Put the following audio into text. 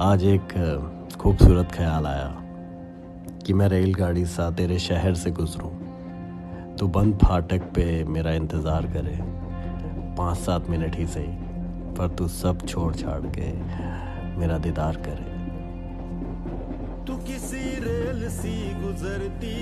आज एक खूबसूरत ख्याल आया कि मैं रेलगाड़ी सा तेरे शहर से गुजरूं। तो बंद फाटक पे मेरा इंतज़ार करे। पाँच सात मिनट ही सही, पर तू सब छोड़ छाड़ के मेरा दीदार करे। तू किसी रेल सी गुजरती